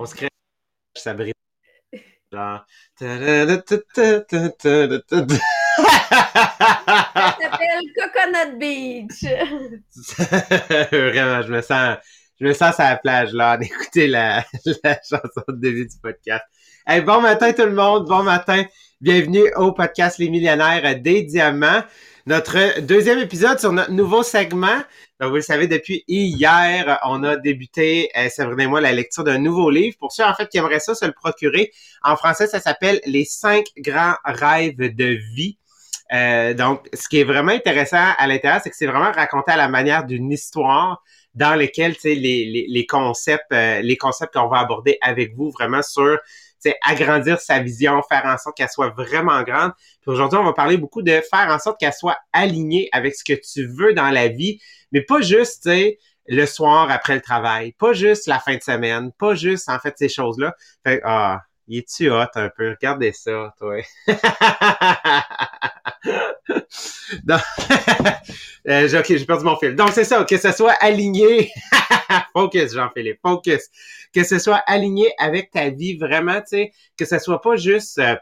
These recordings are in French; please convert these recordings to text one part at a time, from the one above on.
On se crée Sabrina. Genre. Ça s'appelle Coconut Beach. Vraiment, je me sens, je me sens à la plage là, d'écouter la, la chanson de début du podcast. Hey, bon matin tout le monde, bon matin. Bienvenue au podcast Les Millionnaires des Diamants. Notre deuxième épisode sur notre nouveau segment. Donc, vous le savez, depuis hier, on a débuté, euh, Sabrina et moi, la lecture d'un nouveau livre. Pour ceux, en fait, qui aimeraient ça se le procurer, en français, ça s'appelle Les cinq grands rêves de vie. Euh, donc, ce qui est vraiment intéressant à l'intérieur, c'est que c'est vraiment raconté à la manière d'une histoire dans sais, les, les, les concepts, euh, les concepts qu'on va aborder avec vous, vraiment sur agrandir sa vision, faire en sorte qu'elle soit vraiment grande. Puis aujourd'hui, on va parler beaucoup de faire en sorte qu'elle soit alignée avec ce que tu veux dans la vie, mais pas juste, le soir après le travail, pas juste la fin de semaine, pas juste, en fait, ces choses-là. Ah, il est-tu hot un peu? Regardez ça, toi. Donc, euh, ok, j'ai perdu mon fil. Donc, c'est ça, que ce soit aligné. focus, Jean-Philippe, focus. Que ce soit aligné avec ta vie, vraiment, tu sais, que ce soit pas juste euh,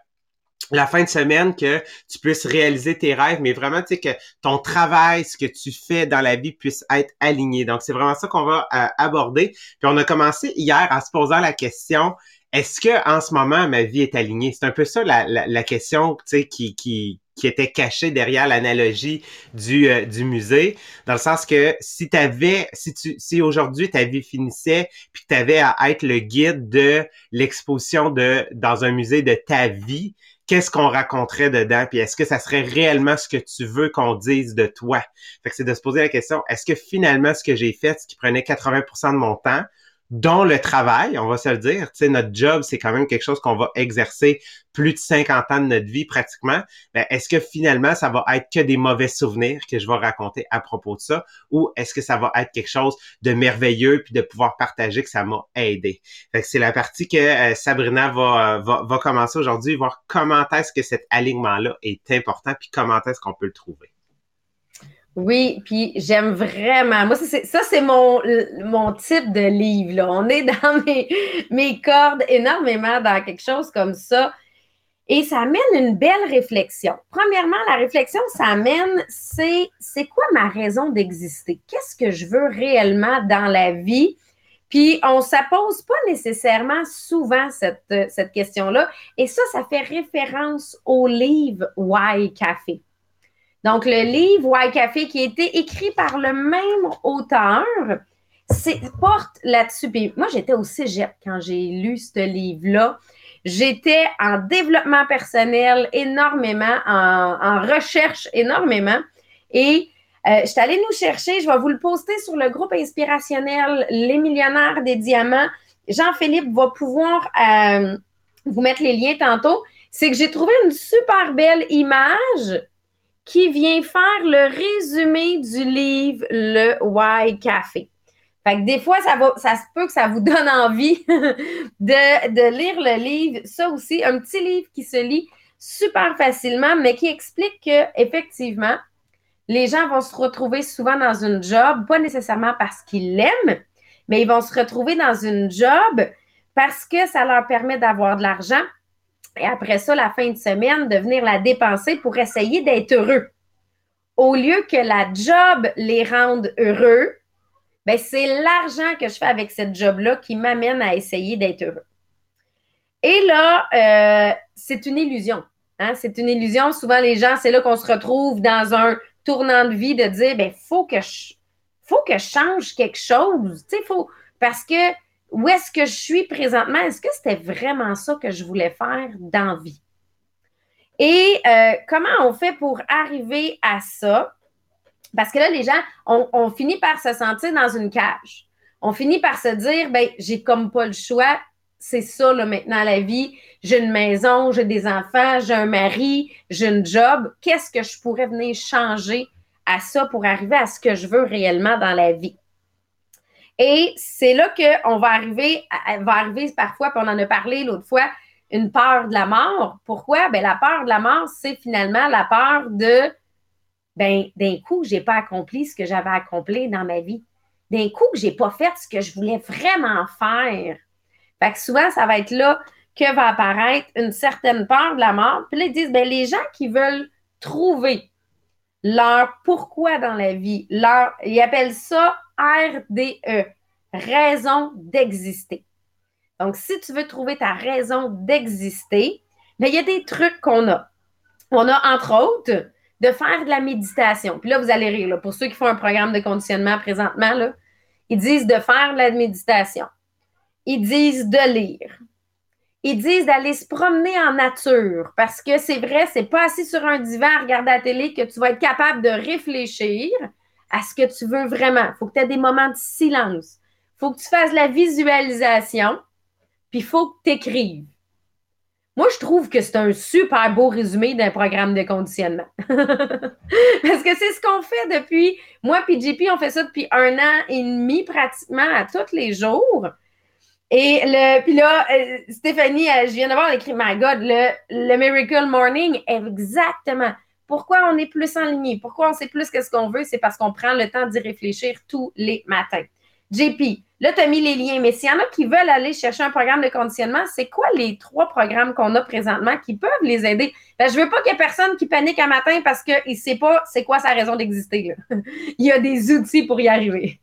la fin de semaine que tu puisses réaliser tes rêves, mais vraiment, tu sais, que ton travail, ce que tu fais dans la vie puisse être aligné. Donc, c'est vraiment ça qu'on va euh, aborder. Puis, on a commencé hier en se posant la question, est-ce que en ce moment ma vie est alignée? C'est un peu ça la, la, question, qui, qui qui était cachée derrière l'analogie du euh, du musée, dans le sens que si t'avais, si tu, si aujourd'hui ta vie finissait, puis que t'avais à être le guide de l'exposition de dans un musée de ta vie, qu'est-ce qu'on raconterait dedans, puis est-ce que ça serait réellement ce que tu veux qu'on dise de toi? Fait que c'est de se poser la question, est-ce que finalement ce que j'ai fait, ce qui prenait 80% de mon temps dont le travail, on va se le dire. Tu sais, notre job, c'est quand même quelque chose qu'on va exercer plus de 50 ans de notre vie pratiquement. Ben, est-ce que finalement, ça va être que des mauvais souvenirs que je vais raconter à propos de ça? Ou est-ce que ça va être quelque chose de merveilleux puis de pouvoir partager que ça m'a aidé? Fait que c'est la partie que euh, Sabrina va, va, va commencer aujourd'hui, voir comment est-ce que cet alignement-là est important puis comment est-ce qu'on peut le trouver. Oui, puis j'aime vraiment. Moi, ça, c'est mon, type de livre. Là. On est dans mes, cordes énormément dans quelque chose comme ça. Et ça amène une belle réflexion. Premièrement, la réflexion, ça amène, c'est c'est quoi ma raison d'exister? Qu'est-ce que je veux réellement dans la vie? Puis on ne pose pas nécessairement souvent cette, cette question-là. Et ça, ça fait référence au livre Why Café. Donc, le livre Why Café qui a été écrit par le même auteur porte là-dessus. Moi, j'étais au cégep quand j'ai lu ce livre-là. J'étais en développement personnel énormément, en, recherche énormément. Et euh, je suis allée nous chercher, je vais vous le poster sur le groupe inspirationnel Les Millionnaires des Diamants. Jean-Philippe va pouvoir euh, vous mettre les liens tantôt. C'est que j'ai trouvé une super belle image qui vient faire le résumé du livre Le Why Café. Fait que des fois, ça, va, ça se peut que ça vous donne envie de, de lire le livre. Ça aussi, un petit livre qui se lit super facilement, mais qui explique que effectivement, les gens vont se retrouver souvent dans une job, pas nécessairement parce qu'ils l'aiment, mais ils vont se retrouver dans une job parce que ça leur permet d'avoir de l'argent, et après ça, la fin de semaine, de venir la dépenser pour essayer d'être heureux. Au lieu que la job les rende heureux, ben c'est l'argent que je fais avec cette job-là qui m'amène à essayer d'être heureux. Et là, euh, c'est une illusion. Hein? C'est une illusion. Souvent, les gens, c'est là qu'on se retrouve dans un tournant de vie de dire, ben, faut que je, faut que change quelque chose. Faut, parce que où est-ce que je suis présentement? Est-ce que c'était vraiment ça que je voulais faire dans vie? Et euh, comment on fait pour arriver à ça? Parce que là, les gens, on, finit par se sentir dans une cage. On finit par se dire, ben, j'ai comme pas le choix. C'est ça, là, maintenant, la vie. J'ai une maison, j'ai des enfants, j'ai un mari, j'ai un job. Qu'est-ce que je pourrais venir changer à ça pour arriver à ce que je veux réellement dans la vie? Et c'est là qu'on va arriver, va arriver parfois, puis on en a parlé l'autre fois, une peur de la mort. Pourquoi? Ben, la peur de la mort, c'est finalement la peur de, ben, d'un coup, je n'ai pas accompli ce que j'avais accompli dans ma vie. D'un coup, je n'ai pas fait ce que je voulais vraiment faire. Fait que souvent, ça va être là que va apparaître une certaine peur de la mort. Puis là, ils disent, ben, les gens qui veulent trouver leur pourquoi dans la vie, leur, ils appellent ça RDE, raison d'exister. Donc, si tu veux trouver ta raison d'exister, ben, il y a des trucs qu'on a. On a, entre autres, de faire de la méditation. Puis là, vous allez rire. Pour ceux qui font un programme de conditionnement présentement, là, ils disent de faire de la méditation. Ils disent de lire. Ils disent d'aller se promener en nature parce que c'est vrai, c'est pas assis sur un divan à regarder la télé que tu vas être capable de réfléchir à ce que tu veux vraiment. Il faut que tu aies des moments de silence. Il faut que tu fasses la visualisation, puis il faut que tu écrives. Moi, je trouve que c'est un super beau résumé d'un programme de conditionnement. Parce que c'est ce qu'on fait depuis. Moi puis JP, on fait ça depuis un an et demi pratiquement à tous les jours. Et le, puis là, euh, Stéphanie, euh, je viens d'avoir écrit, my God, le, le Miracle Morning, exactement. Pourquoi on est plus en ligne? Pourquoi on sait plus que ce qu'on veut? C'est parce qu'on prend le temps d'y réfléchir tous les matins. JP, là, tu as mis les liens, mais s'il y en a qui veulent aller chercher un programme de conditionnement, c'est quoi les trois programmes qu'on a présentement qui peuvent les aider? Ben, je veux pas qu'il y ait personne qui panique un matin parce qu'il ne sait pas c'est quoi sa raison d'exister. Il y a des outils pour y arriver.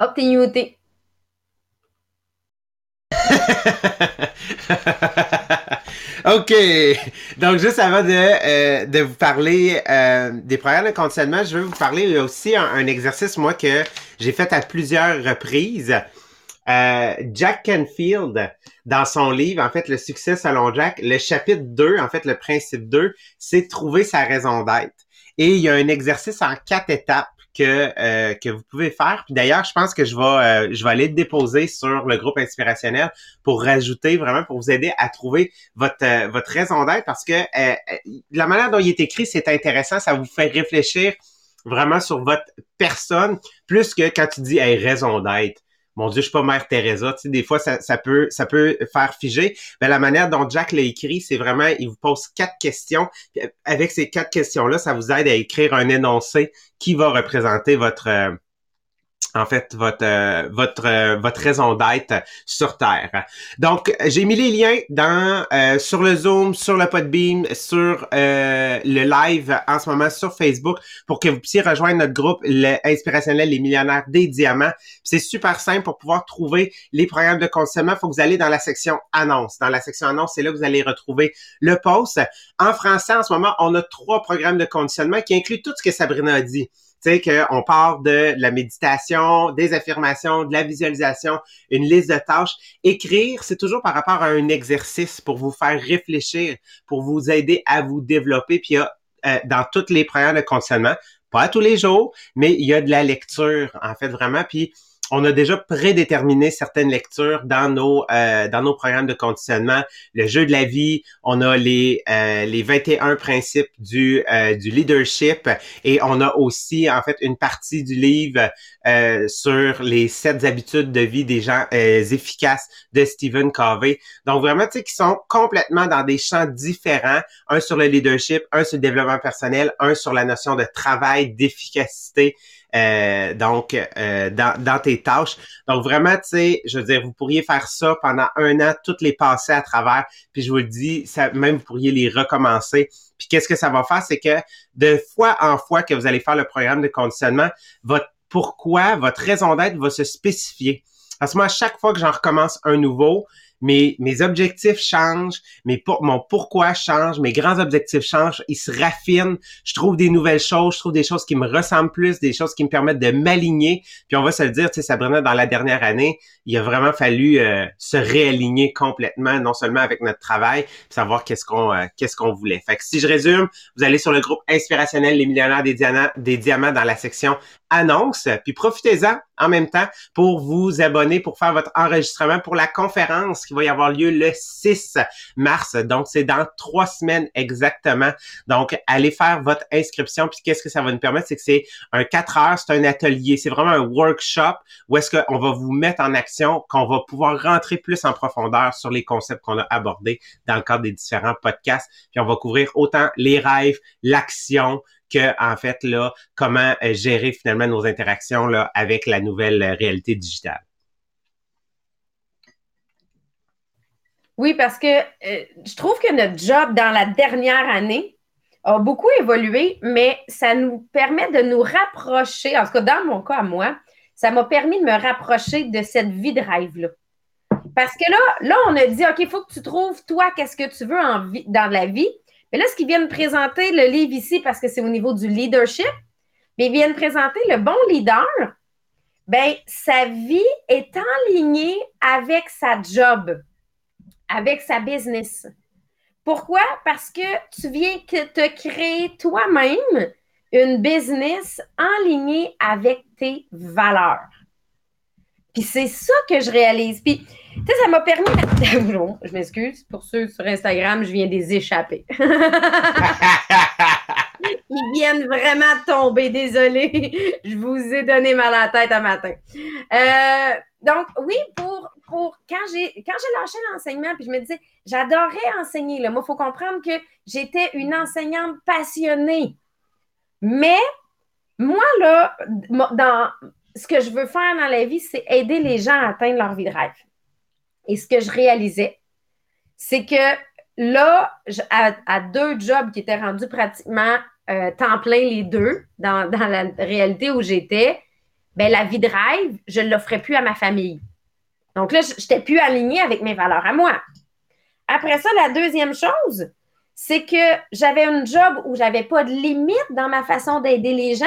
Hop, t'es OK. Donc, juste avant de, euh, de vous parler euh, des programmes de conditionnement, je veux vous parler aussi un exercice, moi, que j'ai fait à plusieurs reprises. Euh, Jack Canfield, dans son livre, en fait, Le succès selon Jack, le chapitre 2, en fait, le principe 2, c'est trouver sa raison d'être. Et il y a un exercice en quatre étapes que euh, que vous pouvez faire. Puis d'ailleurs, je pense que je vais euh, je vais aller le déposer sur le groupe inspirationnel pour rajouter vraiment pour vous aider à trouver votre euh, votre raison d'être parce que la manière dont il est écrit, c'est intéressant, ça vous fait réfléchir vraiment sur votre personne plus que quand tu dis hey, raison d'être mon Dieu, je suis pas Mère Teresa. Tu sais, des fois, ça, peut, ça peut faire figer. Mais la manière dont Jack l'a écrit, c'est vraiment, il vous pose quatre questions. Avec ces quatre questions-là, ça vous aide à écrire un énoncé qui va représenter votre, euh, en fait votre euh, votre euh, votre raison d'être sur Terre. Donc j'ai mis les liens dans euh, sur le Zoom, sur le Podbeam, sur le live en ce moment sur Facebook pour que vous puissiez rejoindre notre groupe le inspirationnel les millionnaires des diamants. C'est super simple pour pouvoir trouver les programmes de conditionnement, il faut que vous allez dans la section annonce. Dans la section annonce, c'est là que vous allez retrouver le post. En français en ce moment, on a trois programmes de conditionnement qui incluent tout ce que Sabrina a dit sais, qu'on part de la méditation, des affirmations, de la visualisation, une liste de tâches. Écrire, c'est toujours par rapport à un exercice pour vous faire réfléchir, pour vous aider à vous développer. Puis il y a euh, dans toutes les programmes de conditionnement, pas tous les jours, mais il y a de la lecture, en fait, vraiment. Puis on a déjà prédéterminé certaines lectures dans nos euh, dans nos programmes de conditionnement. Le jeu de la vie, on a les euh, les 21 principes du euh, du leadership et on a aussi en fait une partie du livre sur les sept habitudes de vie des gens efficaces de Stephen Covey. Donc vraiment tu sais qui sont complètement dans des champs différents, un sur le leadership, un sur le développement personnel, un sur la notion de travail, d'efficacité euh, donc euh, dans, dans, tes tâches. Donc vraiment, tu sais, je veux dire, vous pourriez faire ça pendant un an, toutes les passer à travers. Puis je vous le dis, ça, même vous pourriez les recommencer. Puis qu'est-ce que ça va faire, c'est que de fois en fois que vous allez faire le programme de conditionnement, votre pourquoi, votre raison d'être va se spécifier. Parce que moi, à chaque fois que j'en recommence un nouveau, mes, mes objectifs changent, mes, mon pourquoi change, mes grands objectifs changent, ils se raffinent, je trouve des nouvelles choses, je trouve des choses qui me ressemblent plus, des choses qui me permettent de m'aligner. Puis on va se le dire, tu sais, Sabrina, dans la dernière année, il a vraiment fallu euh, se réaligner complètement, non seulement avec notre travail, savoir qu'est-ce qu'on euh, qu'est-ce qu'on voulait. Fait que si je résume, vous allez sur le groupe inspirationnel Les Millionnaires des des Diamants dans la section annonce, puis profitez-en en même temps pour vous abonner, pour faire votre enregistrement pour la conférence qui va y avoir lieu le 6 mars. Donc, c'est dans trois semaines exactement. Donc, allez faire votre inscription. Puis, qu'est-ce que ça va nous permettre? C'est que c'est un 4 heures, c'est un atelier, c'est vraiment un workshop où est-ce qu'on va vous mettre en action, qu'on va pouvoir rentrer plus en profondeur sur les concepts qu'on a abordés dans le cadre des différents podcasts. Puis, on va couvrir autant les rêves, l'action, que, en fait, là, comment euh, gérer finalement nos interactions là, avec la nouvelle euh, réalité digitale. Oui, parce que euh, je trouve que notre job dans la dernière année a beaucoup évolué, mais ça nous permet de nous rapprocher, en tout cas dans mon cas à moi, ça m'a permis de me rapprocher de cette vie de rêve-là. Parce que là, là, on a dit, OK, il faut que tu trouves, toi, qu'est-ce que tu veux en vie, dans la vie. Mais là, ce qu'ils viennent présenter, le livre ici, parce que c'est au niveau du leadership, mais ils viennent présenter le bon leader, bien, sa vie est en ligne avec sa job avec sa business. Pourquoi? Parce que tu viens te créer toi-même une business en ligne avec tes valeurs. Puis c'est ça que je réalise. Puis, tu sais, ça m'a permis. je m'excuse. Pour ceux sur Instagram, je viens des échapper. Ils viennent vraiment tomber. Désolée. Je vous ai donné mal à la tête un matin. Euh, donc, oui, pour, pour quand j'ai quand j'ai lâché l'enseignement, puis je me disais, j'adorais enseigner. Là. Moi, il faut comprendre que j'étais une enseignante passionnée. Mais moi, là, dans ce que je veux faire dans la vie, c'est aider les gens à atteindre leur vie de rêve. Et ce que je réalisais, c'est que là, à, deux jobs qui étaient rendus pratiquement euh, temps plein les deux, dans, la réalité où j'étais, ben, la vie de rêve, je ne l'offrais plus à ma famille. Donc là, je n'étais plus alignée avec mes valeurs à moi. Après ça, la deuxième chose, c'est que j'avais un job où j'avais pas de limite dans ma façon d'aider les gens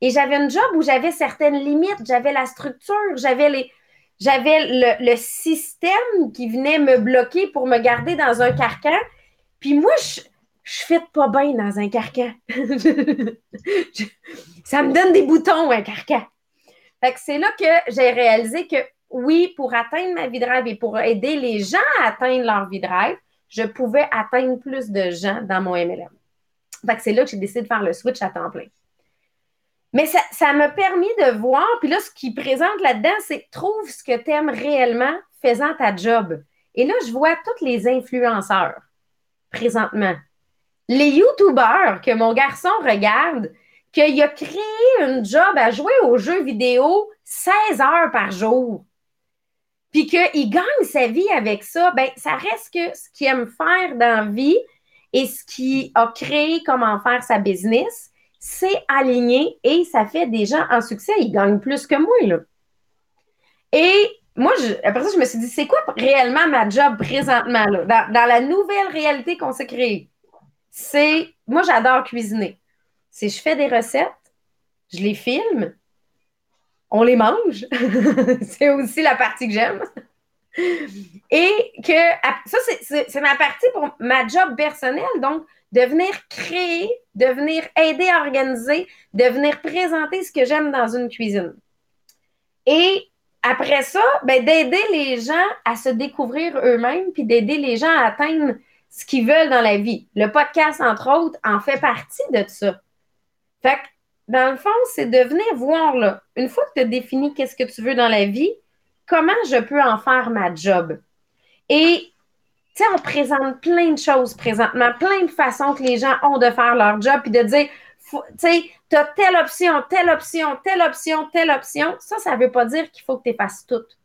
et j'avais un job où j'avais certaines limites, j'avais la structure, j'avais les j'avais le, système qui venait me bloquer pour me garder dans un carcan. Puis moi, je je ne pas bien dans un carcan. ça me donne des boutons, un carcan. Fait que c'est là que j'ai réalisé que oui, pour atteindre ma vie de rêve et pour aider les gens à atteindre leur vie de rêve, je pouvais atteindre plus de gens dans mon MLM. Fait que c'est là que j'ai décidé de faire le switch à temps plein. Mais ça, m'a permis de voir, puis là, ce qui présente là-dedans, c'est trouve ce que tu aimes réellement faisant ta job. Et là, je vois tous les influenceurs présentement. Les YouTubeurs que mon garçon regarde, qu'il a créé un job à jouer aux jeux vidéo 16 heures par jour, puis qu'il gagne sa vie avec ça, ben ça reste que ce qu'il aime faire dans la vie et ce qu'il a créé comment faire sa business, c'est aligné et ça fait des gens en succès. Il gagne plus que moi, là. Et moi, après ça, je me suis dit, c'est quoi réellement ma job présentement, là, dans, dans la nouvelle réalité qu'on s'est créée? C'est, moi, j'adore cuisiner c'est je fais des recettes, je les filme, on les mange. c'est aussi la partie que j'aime. Et que ça, c'est ma partie pour ma job personnelle. Donc, de venir créer, de venir aider à organiser, de venir présenter ce que j'aime dans une cuisine. Et après ça, ben, d'aider les gens à se découvrir eux-mêmes, puis d'aider les gens à atteindre ce qu'ils veulent dans la vie. Le podcast, entre autres, en fait partie de ça. Fait que, dans le fond, c'est de venir voir, là, une fois que tu as défini qu'est-ce que tu veux dans la vie, comment je peux en faire ma job? Et, tu sais, on présente plein de choses présentement, plein de façons que les gens ont de faire leur job, puis de dire, tu sais, tu as telle option, telle option, telle option, telle option. Ça, ça ne veut pas dire qu'il faut que tu fasses toutes.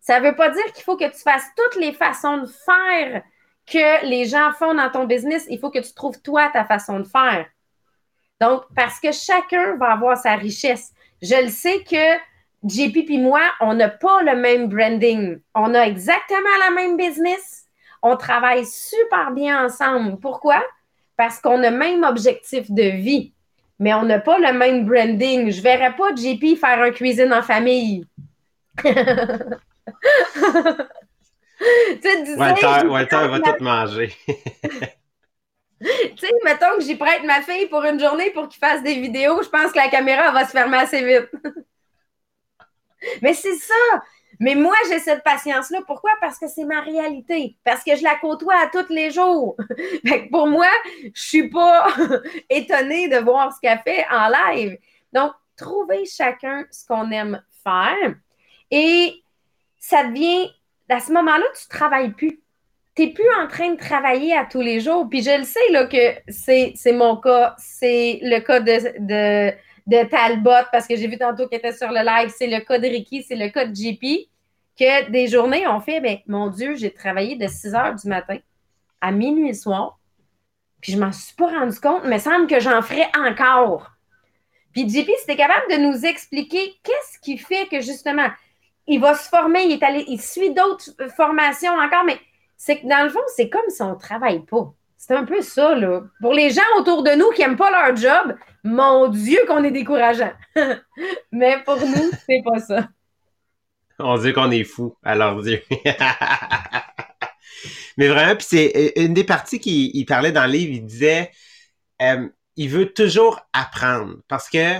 Ça ne veut pas dire qu'il faut que tu fasses toutes les façons de faire que les gens font dans ton business. Il faut que tu trouves toi ta façon de faire. Donc, parce que chacun va avoir sa richesse. Je le sais que JP et moi, on n'a pas le même branding. On a exactement la même business. On travaille super bien ensemble. Pourquoi? Parce qu'on a le même objectif de vie, mais on n'a pas le même branding. Je ne verrais pas JP faire un cuisine en famille. Walter, Walter va tout manger. tu sais, mettons que j'y prête ma fille pour une journée pour qu'il fasse des vidéos, je pense que la caméra va se fermer assez vite. Mais c'est ça. Mais moi, j'ai cette patience-là. Pourquoi? Parce que c'est ma réalité. Parce que je la côtoie à tous les jours. pour moi, je suis pas étonnée de voir ce qu'elle fait en live. Donc, trouver chacun ce qu'on aime faire. Et ça devient, à ce moment-là, tu travailles plus tu n'es plus en train de travailler à tous les jours. Puis je le sais là, que c'est mon cas, c'est le cas de, de, de Talbot, parce que j'ai vu tantôt qu'elle était sur le live, c'est le cas de Ricky, c'est le cas de JP, que des journées, on fait, ben, mon Dieu, j'ai travaillé de 6 heures du matin à minuit soir, puis je m'en suis pas rendu compte, mais semble que j'en ferais encore. Puis JP, c'était capable de nous expliquer qu'est-ce qui fait que justement, il va se former, il est allé, il suit d'autres formations encore, mais c'est que dans le fond, c'est comme si on ne travaille pas. C'est un peu ça, là. Pour les gens autour de nous qui n'aiment pas leur job, mon Dieu, qu'on est décourageant. mais pour nous, c'est pas ça. On dit qu'on est fou à leur dire. mais vraiment, puis c'est euh, une des parties qu'il parlait dans le livre, il disait euh, il veut toujours apprendre parce que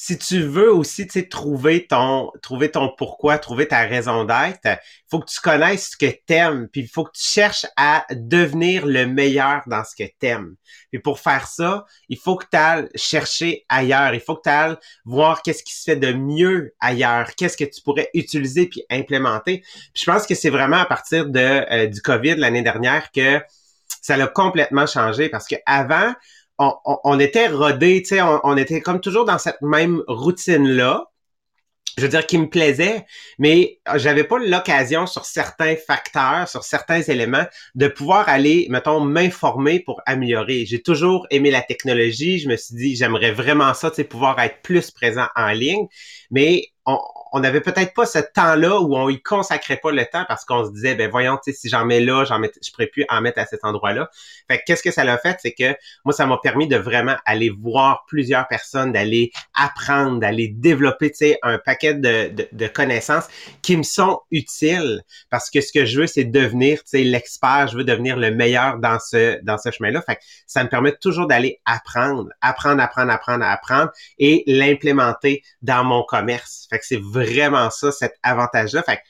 si tu veux aussi trouver ton trouver ton pourquoi, trouver ta raison d'être, il faut que tu connaisses ce que t'aimes, puis il faut que tu cherches à devenir le meilleur dans ce que t'aimes. Puis pour faire ça, il faut que tu ailles chercher ailleurs, il faut que tu ailles voir qu'est-ce qui se fait de mieux ailleurs, qu'est-ce que tu pourrais utiliser puis implémenter. Puis je pense que c'est vraiment à partir de euh, du Covid l'année dernière que ça l'a complètement changé parce que avant on, était rodé, tu sais, on, était comme toujours dans cette même routine-là. Je veux dire, qui me plaisait, mais j'avais pas l'occasion sur certains facteurs, sur certains éléments, de pouvoir aller, mettons, m'informer pour améliorer. J'ai toujours aimé la technologie. Je me suis dit, j'aimerais vraiment ça, tu sais, pouvoir être plus présent en ligne. Mais on, on n'avait peut-être pas ce temps-là où on y consacrait pas le temps parce qu'on se disait, ben voyons, si j'en mets là, j'en mets, je pourrais plus en mettre à cet endroit-là. Fait qu'est-ce que ça l'a fait, c'est que moi, ça m'a permis de vraiment aller voir plusieurs personnes, d'aller apprendre, d'aller développer, tu sais, un paquet de, de, connaissances qui me sont utiles. Parce que ce que je veux, c'est devenir, tu sais, l'expert, je veux devenir le meilleur dans ce, dans ce chemin-là. Fait que ça me permet toujours d'aller apprendre, apprendre, apprendre, apprendre, apprendre et l'implémenter dans mon Fait que c'est vraiment ça, cet avantage-là. Fait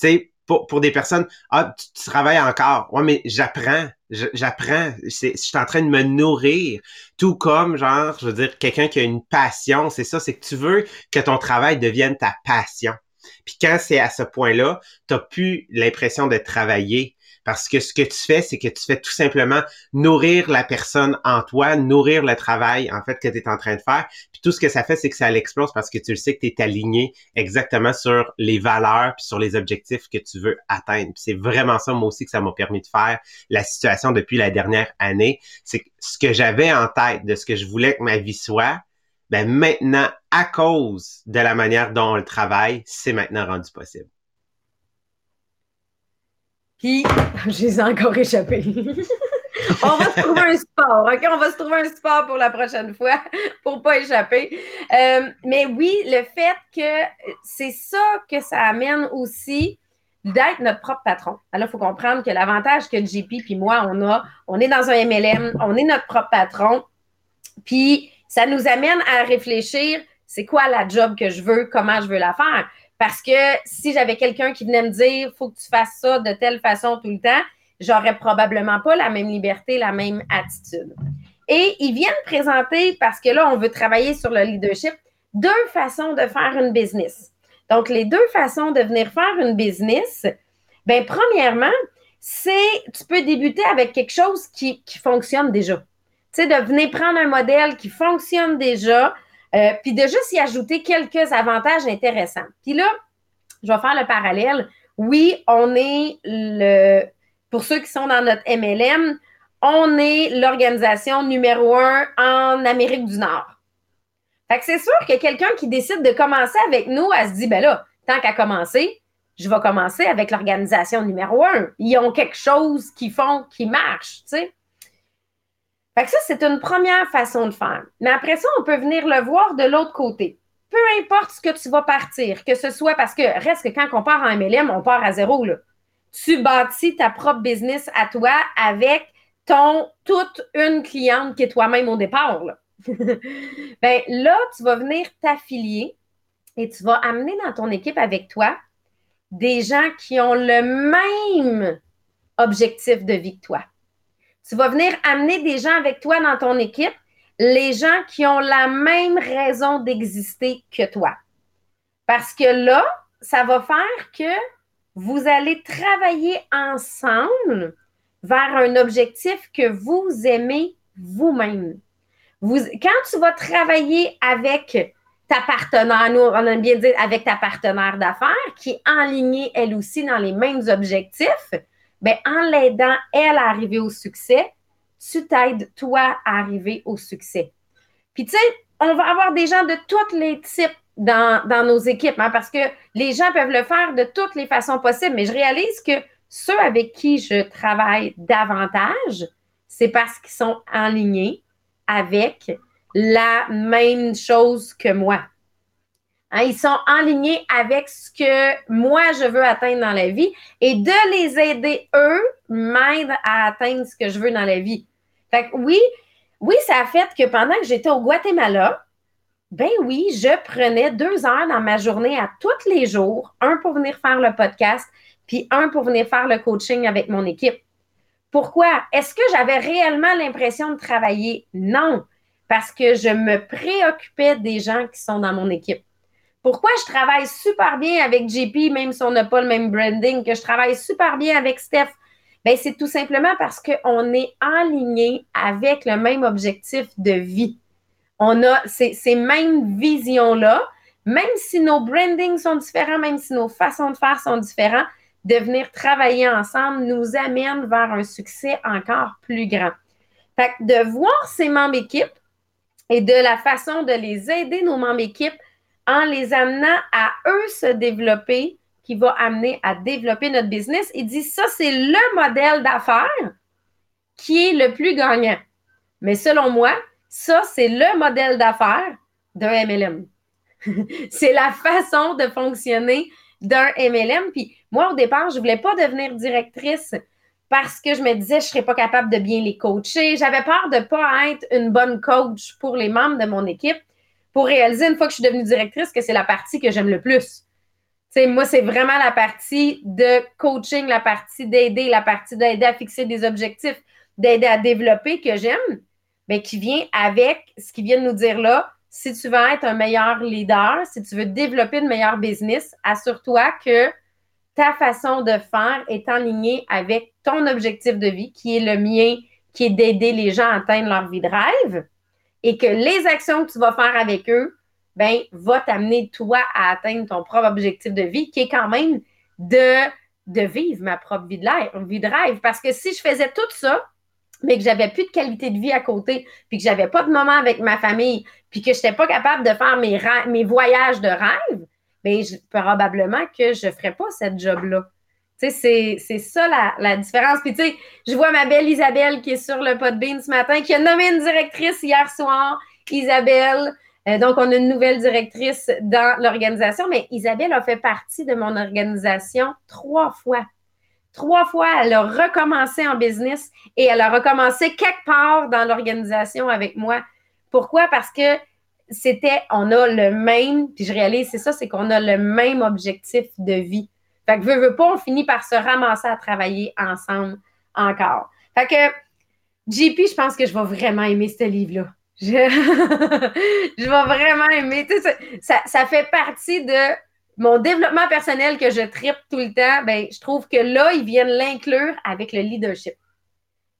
tu sais, pour, pour des personnes, ah, tu, travailles encore. Ouais, mais j'apprends. J'apprends. Je suis en train de me nourrir. Tout comme, genre, je veux dire, quelqu'un qui a une passion, c'est ça, c'est que tu veux que ton travail devienne ta passion. Puis quand c'est à ce point-là, tu n'as plus l'impression de travailler. Parce que ce que tu fais, c'est que tu fais tout simplement nourrir la personne en toi, nourrir le travail, en fait, que tu es en train de faire. Puis tout ce que ça fait, c'est que ça l'explose parce que tu le sais que tu es aligné exactement sur les valeurs puis sur les objectifs que tu veux atteindre. C'est vraiment ça, moi aussi, que ça m'a permis de faire la situation depuis la dernière année. C'est ce que j'avais en tête de ce que je voulais que ma vie soit, ben maintenant, à cause de la manière dont on le travaille, c'est maintenant rendu possible. Puis, je les ai encore échappés. on va se trouver un sport, OK? On va se trouver un sport pour la prochaine fois pour pas échapper. Euh, mais oui, le fait que c'est ça que ça amène aussi d'être notre propre patron. Alors, il faut comprendre que l'avantage que JP puis moi, on a, on est dans un MLM, on est notre propre patron. Puis, ça nous amène à réfléchir, c'est quoi la job que je veux, comment je veux la faire? Parce que si j'avais quelqu'un qui venait me dire faut que tu fasses ça de telle façon tout le temps, j'aurais probablement pas la même liberté, la même attitude. Et ils viennent présenter, parce que là, on veut travailler sur le leadership, deux façons de faire une business. Donc, les deux façons de venir faire une business, bien, premièrement, c'est tu peux débuter avec quelque chose qui, qui fonctionne déjà. Tu sais, de venir prendre un modèle qui fonctionne déjà, euh, puis de juste y ajouter quelques avantages intéressants. Puis là, je vais faire le parallèle. Oui, on est le, pour ceux qui sont dans notre MLM, on est l'organisation numéro un en Amérique du Nord. Fait que c'est sûr que quelqu'un qui décide de commencer avec nous, elle se dit, ben là, tant qu'à commencer, je vais commencer avec l'organisation numéro un. Ils ont quelque chose qui font qui marche, tu sais. Fait que ça, c'est une première façon de faire. Mais après ça, on peut venir le voir de l'autre côté. Peu importe ce que tu vas partir, que ce soit parce que reste que quand on part en MLM, on part à zéro. Tu bâtis ta propre business à toi avec ton toute une cliente qui est toi-même au départ. Là. ben, là, tu vas venir t'affilier et tu vas amener dans ton équipe avec toi des gens qui ont le même objectif de vie que toi. Tu vas venir amener des gens avec toi dans ton équipe, les gens qui ont la même raison d'exister que toi. Parce que là, ça va faire que vous allez travailler ensemble vers un objectif que vous aimez vous-même. Vous, quand tu vas travailler avec ta partenaire, nous, on aime bien dire avec ta partenaire d'affaires, qui est enlignée elle aussi dans les mêmes objectifs, bien, en l'aidant, elle, à arriver au succès, tu t'aides, toi, à arriver au succès. Puis, tu sais, on va avoir des gens de tous les types dans, nos équipes, hein, parce que les gens peuvent le faire de toutes les façons possibles, mais je réalise que ceux avec qui je travaille davantage, c'est parce qu'ils sont alignés avec la même chose que moi. Hein, ils sont alignés avec ce que moi, je veux atteindre dans la vie et de les aider, eux, m'aide à atteindre ce que je veux dans la vie. Fait que oui, oui, ça a fait que pendant que j'étais au Guatemala, ben oui, je prenais deux heures dans ma journée à tous les jours, un pour venir faire le podcast, puis un pour venir faire le coaching avec mon équipe. Pourquoi? Est-ce que j'avais réellement l'impression de travailler? Non, parce que je me préoccupais des gens qui sont dans mon équipe. Pourquoi je travaille super bien avec JP, même si on n'a pas le même branding, que je travaille super bien avec Steph? Bien, c'est tout simplement parce qu'on est aligné avec le même objectif de vie. On a ces, mêmes visions-là, même si nos brandings sont différents, même si nos façons de faire sont différents, de venir travailler ensemble nous amène vers un succès encore plus grand. Fait que de voir ces membres équipes et de la façon de les aider, nos membres équipes, en les amenant à eux se développer, qui va amener à développer notre business. Il dit ça, c'est le modèle d'affaires qui est le plus gagnant. Mais selon moi, ça, c'est le modèle d'affaires d'un MLM. c'est la façon de fonctionner d'un MLM. Puis moi, au départ, je ne voulais pas devenir directrice parce que je me disais, je ne serais pas capable de bien les coacher. J'avais peur de ne pas être une bonne coach pour les membres de mon équipe pour réaliser une fois que je suis devenue directrice que c'est la partie que j'aime le plus. sais, moi, c'est vraiment la partie de coaching, la partie d'aider, la partie d'aider à fixer des objectifs, d'aider à développer que j'aime, mais qui vient avec ce qu'il vient de nous dire là, si tu veux être un meilleur leader, si tu veux développer une meilleure business, assure-toi que ta façon de faire est en ligne avec ton objectif de vie, qui est le mien, qui est d'aider les gens à atteindre leur vie de rêve, et que les actions que tu vas faire avec eux, ben, va t'amener toi à atteindre ton propre objectif de vie, qui est quand même de, de vivre ma propre vie de, vie de rêve. Parce que si je faisais tout ça, mais que j'avais plus de qualité de vie à côté, puis que j'avais pas de moment avec ma famille, puis que je n'étais pas capable de faire mes, mes voyages de rêve, bien, probablement que je ne ferais pas cette job-là. C'est ça la, différence. Puis, tu sais, je vois ma belle Isabelle qui est sur le Podbean ce matin, qui a nommé une directrice hier soir, Isabelle. Euh, donc, on a une nouvelle directrice dans l'organisation, mais Isabelle a fait partie de mon organisation trois fois. Trois fois, elle a recommencé en business et elle a recommencé quelque part dans l'organisation avec moi. Pourquoi? Parce que c'était, on a le même, puis je réalise, c'est ça, c'est qu'on a le même objectif de vie. Fait que, veux, veux pas, on finit par se ramasser à travailler ensemble encore. Fait que, JP, je pense que je vais vraiment aimer ce livre-là. Je... vais vraiment aimer. Ça, ça fait partie de mon développement personnel que je tripe tout le temps, ben, je trouve que là, ils viennent l'inclure avec le leadership.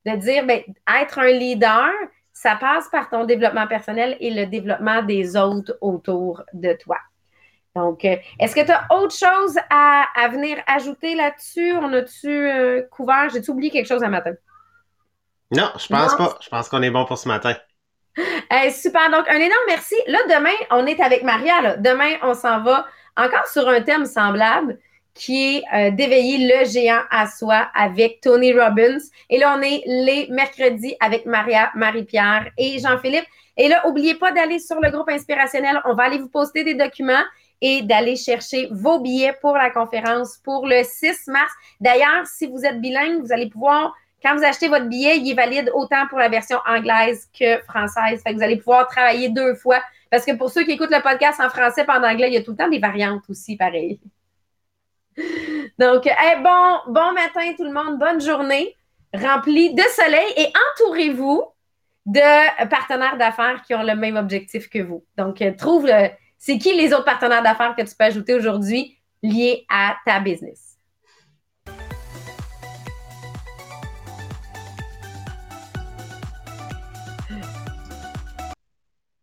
De dire, ben, être un leader, ça passe par ton développement personnel et le développement des autres autour de toi. Donc, euh, est-ce que tu as autre chose à, venir ajouter là-dessus? On a-tu euh, couvert? J'ai-tu oublié quelque chose un matin? Non, je pense pas. Je pense qu'on est bon pour ce matin. super. Donc, un énorme merci. Là, demain, on est avec Maria. Demain, on s'en va encore sur un thème semblable qui est euh, d'éveiller le géant à soi avec Tony Robbins. Et là, on est les mercredis avec Maria, Marie-Pierre et Jean-Philippe. Et là, n'oubliez pas d'aller sur le groupe inspirationnel. On va aller vous poster des documents et d'aller chercher vos billets pour la conférence pour le 6 mars. D'ailleurs, si vous êtes bilingue, vous allez pouvoir, quand vous achetez votre billet, il est valide autant pour la version anglaise que française. Fait que vous allez pouvoir travailler deux fois parce que pour ceux qui écoutent le podcast en français et en anglais, il y a tout le temps des variantes aussi, pareil. Donc, bon, bon matin tout le monde, bonne journée, remplie de soleil et entourez-vous de partenaires d'affaires qui ont le même objectif que vous. Donc, euh, trouve le, c'est qui les autres partenaires d'affaires que tu peux ajouter aujourd'hui liés à ta business?